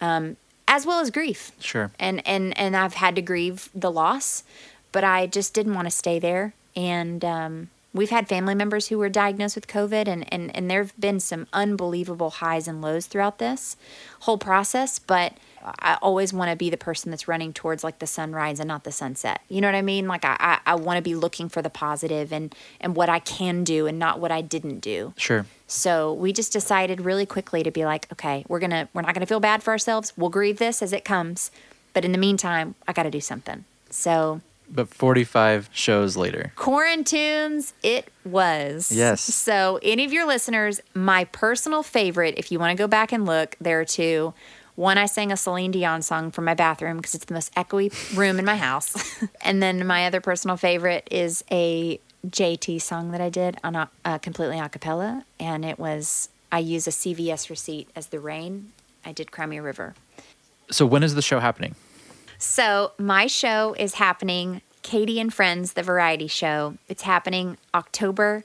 um, as well as grief Sure. and and and I've had to grieve the loss, but I just didn't want to stay there. And um, we've had family members who were diagnosed with COVID, and and and there've been some unbelievable highs and lows throughout this whole process. But I always want to be the person that's running towards like the sunrise and not the sunset. You know what I mean? Like I I, I want to be looking for the positive and and what I can do and not what I didn't do. Sure. So we just decided really quickly to be like, okay, we're gonna we're not gonna feel bad for ourselves. We'll grieve this as it comes, but in the meantime, I got to do something. So But 45 shows later. Quarantunes, it was. Yes. So, any of your listeners, my personal favorite, if you want to go back and look, there are two. One, I sang a Celine Dion song from my bathroom because it's the most echoey room in my house. and then my other personal favorite is a JT song that I did on a, uh, completely a cappella. And it was, I use a CVS receipt as the rain. I did Cry Me a River. So when is the show happening? So my show is happening, Katie and Friends, the variety show. It's happening October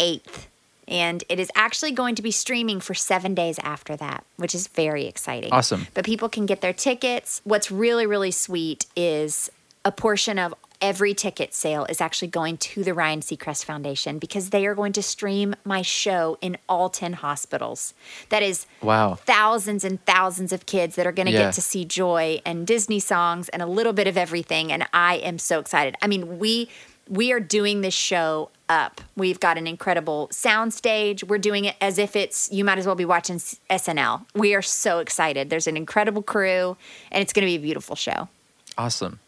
8th. And it is actually going to be streaming for seven days after that, which is very exciting. Awesome. But people can get their tickets. What's really, really sweet is a portion of every ticket sale is actually going to the Ryan Seacrest Foundation because they are going to stream my show in all 10 hospitals. That is Wow. thousands and thousands of kids that are going to Yeah. get to see joy and Disney songs and a little bit of everything and I am so excited. I mean, we we are doing this show up. We've got an incredible sound stage. We're doing it as if it's you might as well be watching SNL. We are so excited. There's an incredible crew and it's going to be a beautiful show. Awesome.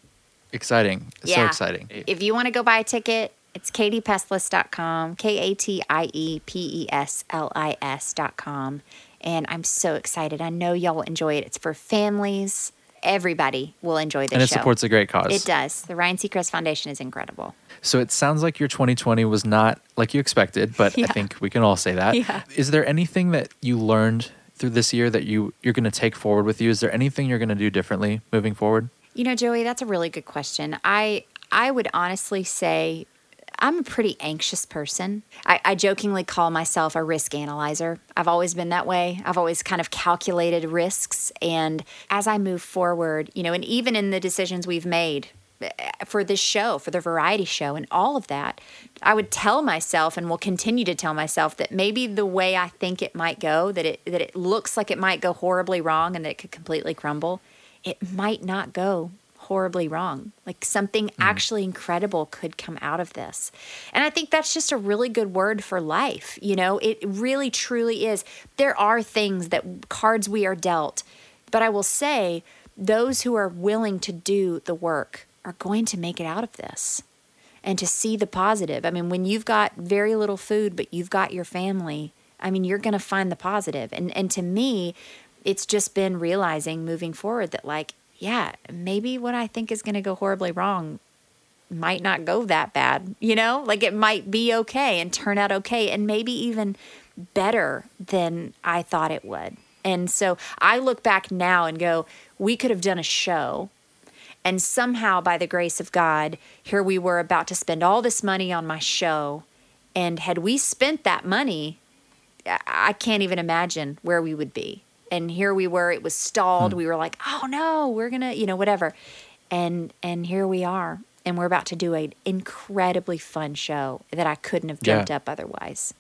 Exciting. So exciting. If you want to go buy a ticket, it's katiepeslis.com, K A T I E P E S L I S.com. And I'm so excited. I know y'all will enjoy it. It's for families. Everybody will enjoy this and it show. supports a great cause. It does. The Ryan Seacrest Foundation is incredible. So it sounds like your 2020 was not like you expected, but I think we can all say that. Is Yeah. there anything that you learned through this year that you you're going to take forward with you? Is there anything you're going to do differently moving forward? You know, Joey, that's a really good question. I I would honestly say I'm a pretty anxious person. I, I jokingly call myself a risk analyzer. I've always been that way. I've always kind of calculated risks. And as I move forward, you know, and even in the decisions we've made eh, for this show, for the variety show, and all of that, I would tell myself and will continue to tell myself that maybe the way I think it might go, that it that it looks like it might go horribly wrong and that it could completely crumble, it might not go horribly wrong. Like something hmm. actually incredible could come out of this. And I think that's just a really good word for life. You know, it really truly is. There are things that cards we are dealt, but I will say those who are willing to do the work are going to make it out of this and to see the positive. I mean, when you've got very little food, but you've got your family, I mean, you're going to find the positive. And and to me, it's just been realizing moving forward that like, yeah, maybe what I think is going to go horribly wrong might not go that bad, you know? Like it might be okay and turn out okay and maybe even better than I thought it would. And so I look back now and go, we could have done a show and somehow, by the grace of God, here we were about to spend all this money on my show. And had we spent that money, I- can't even imagine where we would be. And here we were, it was stalled. Hmm. We were like, oh no, we're to, you know, whatever. And and here we are. And we're about to do an incredibly fun show that I couldn't have Yeah. up otherwise.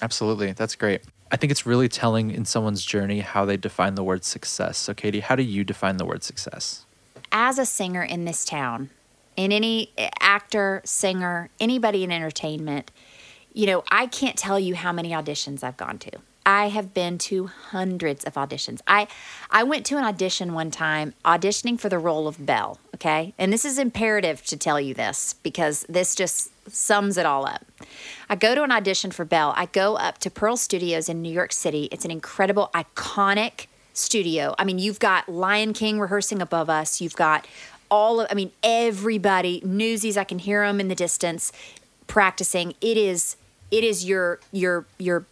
Absolutely. That's great. I think it's really telling in someone's journey how they define the word success. So Katie, how do you define the word success? as a singer in this town, in any eh, actor, singer, anybody in entertainment, you know, I can't tell you how many auditions I've gone to. I have been to hundreds of auditions. I I went to an audition one time auditioning for the role of Belle, okay? And this is imperative to tell you this because this just sums it all up. I go to an audition for Belle. I go up to Pearl Studios in New York City. It's an incredible iconic studio. I mean, you've got Lion King rehearsing above us. You've got all of I mean everybody, Newsies, I can hear them in the distance practicing. It is it is your your your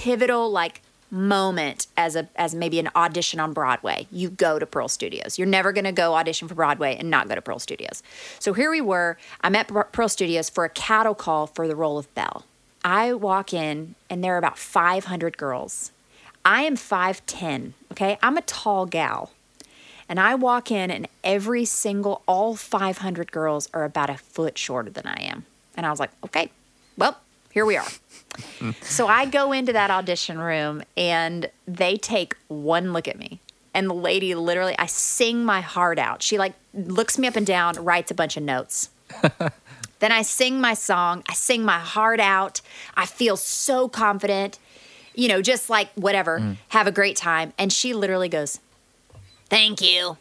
pivotal like moment as a as maybe an audition on Broadway. You go to Pearl Studios. You're never going to go audition for Broadway and not go to Pearl Studios. So here we were. I'm at Pearl Studios for a cattle call for the role of Belle. I walk in and there are about 500 girls. I am 5'10, okay? I'm a tall gal. And I walk in, and every single, all 500 girls are about a foot shorter than I am. And I was like, okay, well, here we are. so I go into that audition room, and they take one look at me. And the lady literally, I sing my heart out. She like looks me up and down, writes a bunch of notes. then I sing my song, I sing my heart out. I feel so confident, you know, just like whatever, have a great time. And she literally goes, Thank you.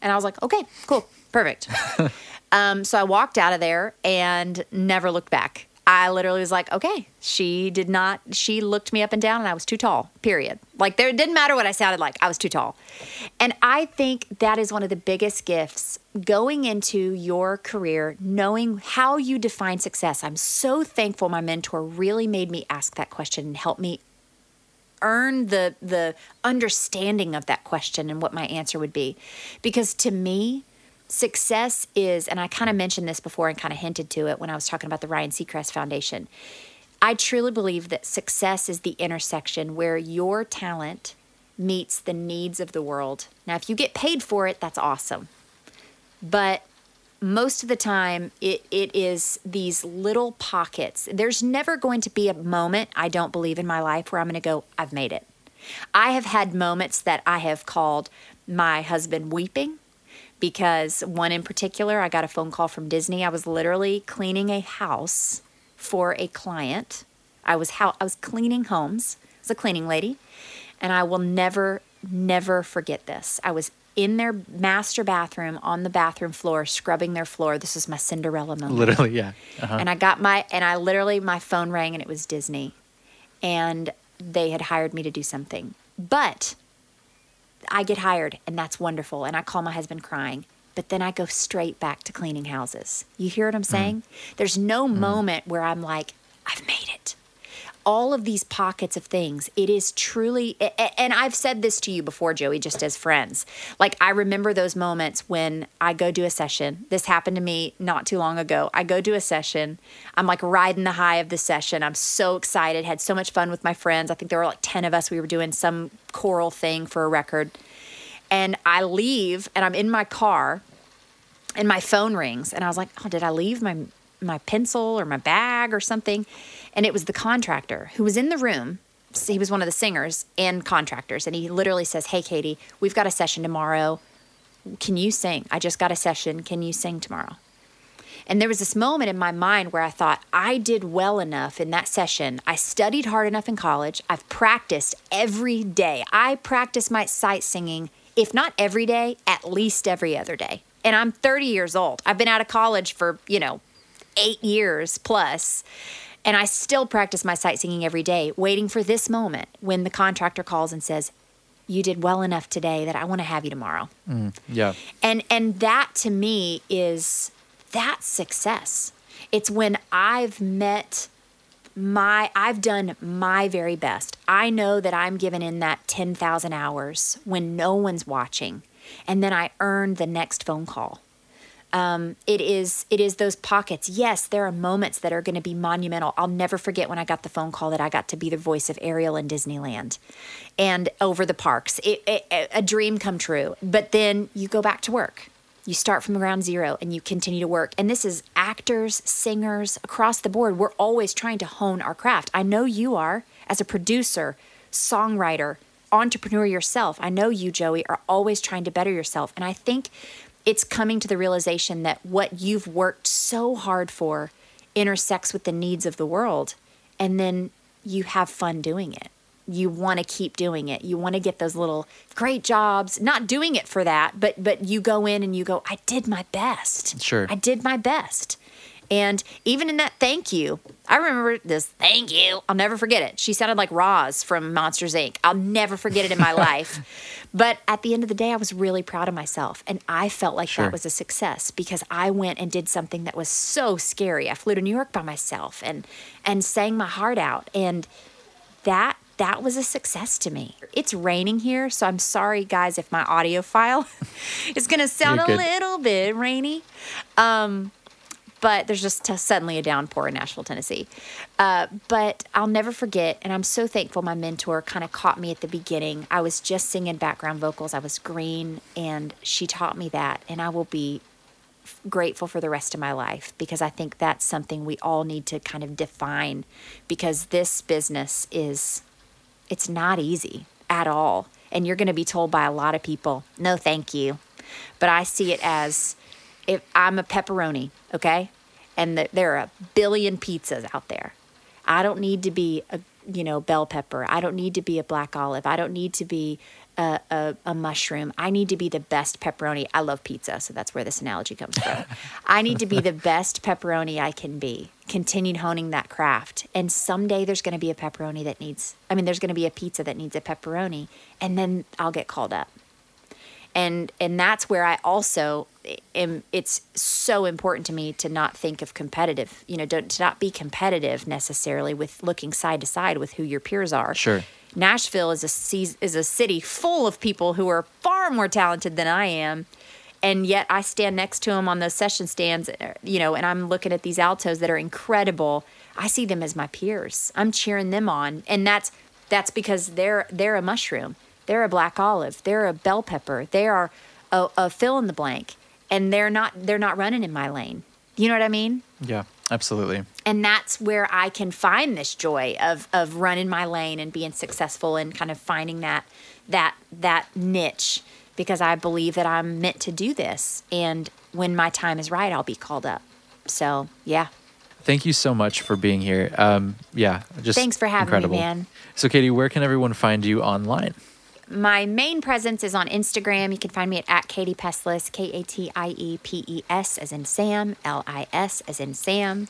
And I was like, Okay, cool, perfect. Um, so I walked out of there and never looked back. I literally was like, okay, she did not, she looked me up and down and I was too tall, period. Like, there it didn't matter what I sounded like, I was too tall. And I think that is one of the biggest gifts going into your career, knowing how you define success. I'm so thankful my mentor really made me ask that question and help me earn the the understanding of that question and what my answer would be because to me success is, and I kind of mentioned this before and kind of hinted to it when I was talking about the Ryan Seacrest Foundation. I truly believe that success is the intersection where your talent meets the needs of the world. Now, if you get paid for it, that's awesome. But most of the time, it, it is these little pockets. There's never going to be a moment, I don't believe, in my life where I'm going to go, I've made it. I have had moments that I have called my husband weeping because one in particular, I got a phone call from Disney. I was literally cleaning a house for a client. I was how I was cleaning homes. I was a cleaning lady, and I will never never forget this. I was in their master bathroom on the bathroom floor scrubbing their floor. This is my Cinderella moment. Literally, yeah. Uh-huh. And I got my and I literally my phone rang and it was Disney. And they had hired me to do something. But I get hired, and that's wonderful. And I call my husband crying. But then I go straight back to cleaning houses. You hear what I'm mm. saying? Mm. There's no mm. moment where I'm like, I've made it all of these pockets of things. It is truly, and I've said this to you before, Joey, just as friends. Like, I remember those moments when I go do a session. This happened to me not too long ago. I go do a session. I'm like riding the high of the session. I'm so excited, had so much fun with my friends. I think there were like 10 of us. We were doing some choral thing for a record. And I leave and I'm in my car and my phone rings. And I was like, oh, did I leave my my pencil or my bag or something. And it was the contractor who was in the room. He was one of the singers and contractors. And he literally says, Hey, Katie, we've got a session tomorrow. Can you sing? I just got a session. Can you sing tomorrow? And there was this moment in my mind where I thought, I did well enough in that session. I studied hard enough in college. I've practiced every day. I practice my sight singing, if not every day, at least every other day. And I'm 30 years old. I've been out of college for, you know, eight years plus, and I still practice my sight singing every day, waiting for this moment when the contractor calls and says, "You did well enough today that I want to have you tomorrow." Mm, yeah, and and that to me is that success. It's when I've met my I've done my very best. I know that I'm given in that 10,000 hours when no one's watching and then I earn the next phone call um, it is it is those pockets. Yes, there are moments that are going to be monumental. I'll never forget when I got the phone call that I got to be the voice of Ariel in Disneyland, and over the parks. It, it, a dream come true. But then you go back to work. You start from ground zero and you continue to work. And this is actors, singers across the board. We're always trying to hone our craft. I know you are as a producer, songwriter, entrepreneur yourself. I know you, Joey, are always trying to better yourself. And I think it's coming to the realization that what you've worked so hard for intersects with the needs of the world and then you have fun doing it. You want to keep doing it. You want to get those little great jobs not doing it for that but but you go in and you go i did my best. Sure. I did my best and even in that thank you, I remember this thank you. I'll never forget it. She sounded like Roz from Monsters Inc. I'll never forget it in my life. But at the end of the day, I was really proud of myself. And I felt like sure. that was a success because I went and did something that was so scary. I flew to New York by myself and and sang my heart out. And that that was a success to me. It's raining here, so I'm sorry, guys, if my audio file is going to sound a little bit rainy. Um, but there's just suddenly a downpour in Nashville, Tennessee. Uh, but I'll never forget, and I'm so thankful my mentor kind of caught me at the beginning. I was just singing background vocals, I was green, and she taught me that, and I will be grateful for the rest of my life because I think that's something we all need to kind of define because this business is it's not easy at all and you're going to be told by a lot of people no thank you but I see it as if I'm a pepperoni, okay? And the, there are a billion pizzas out there. I don't need to be a you know, bell pepper. I don't need to be a black olive. I don't need to be a, a, a, mushroom. I need to be the best pepperoni. I love pizza, so that's where this analogy comes from. I need to be the best pepperoni I can be. Continue honing that craft. And someday there's going to be a pepperoni that needs, I mean, there's going to be a pizza that needs a pepperoni, and then I'll get called up. And, and that's where I also am, it's so important to me to not think of competitive, you know, not to not be competitive necessarily with looking side to side with who your peers are. Sure Nashville is a is a city full of people who are far more talented than I am, and yet I stand next to them on those session stands, uh, you know, and I'm looking at these altos that are incredible. I see them as my peers. I'm cheering them on, and that's that's because they're they're a mushroom, they're a black olive, they're a bell pepper, they are a, a fill in the blank, and they're not they're not running in my lane. You know what I mean? Yeah. Absolutely. And that's where I can find this joy of of running my lane and being successful and kind of finding that that that niche because I believe that I'm meant to do this and when my time is right I'll be called up. So, yeah. Thank you so much for being here. Um, yeah, just Thanks for having incredible. me, man. So, Katie, where can everyone find you online? My main presence is on Instagram. You can find me at, at Katie Peslis, K A T I E P E S as in Sam, L I S as in Sam,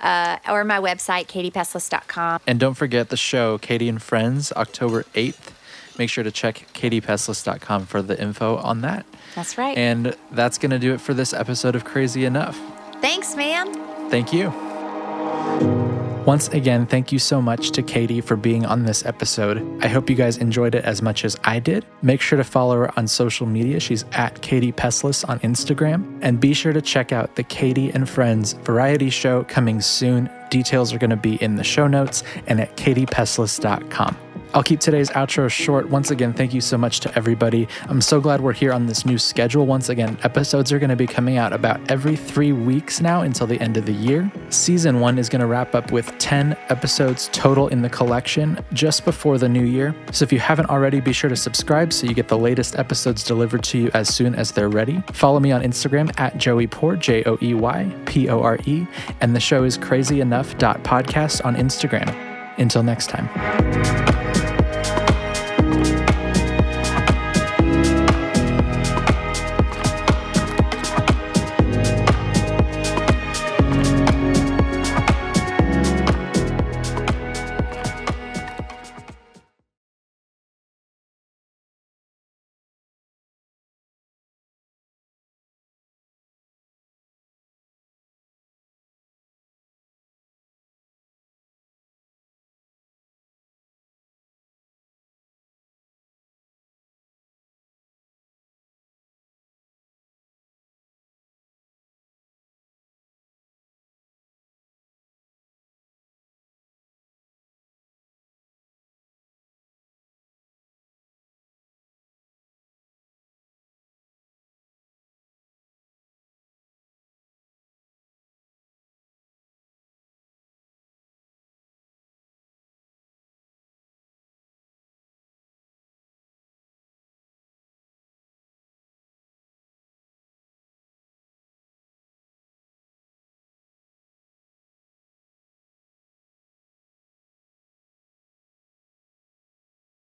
uh, or my website, katiepeslis.com. And don't forget the show, Katie and Friends, October 8th. Make sure to check katiepeslis.com for the info on that. That's right. And that's going to do it for this episode of Crazy Enough. Thanks, man. Thank you. Once again, thank you so much to Katie for being on this episode. I hope you guys enjoyed it as much as I did. Make sure to follow her on social media. She's at Katie Peslis on Instagram. And be sure to check out the Katie and Friends variety show coming soon. Details are going to be in the show notes and at katiepeslis.com. I'll keep today's outro short. Once again, thank you so much to everybody. I'm so glad we're here on this new schedule. Once again, episodes are going to be coming out about every three weeks now until the end of the year. Season one is going to wrap up with 10 episodes total in the collection just before the new year. So if you haven't already, be sure to subscribe so you get the latest episodes delivered to you as soon as they're ready. Follow me on Instagram at Joey Pore, J O E Y P O R E, and the show is crazyenough.podcast on Instagram. Until next time.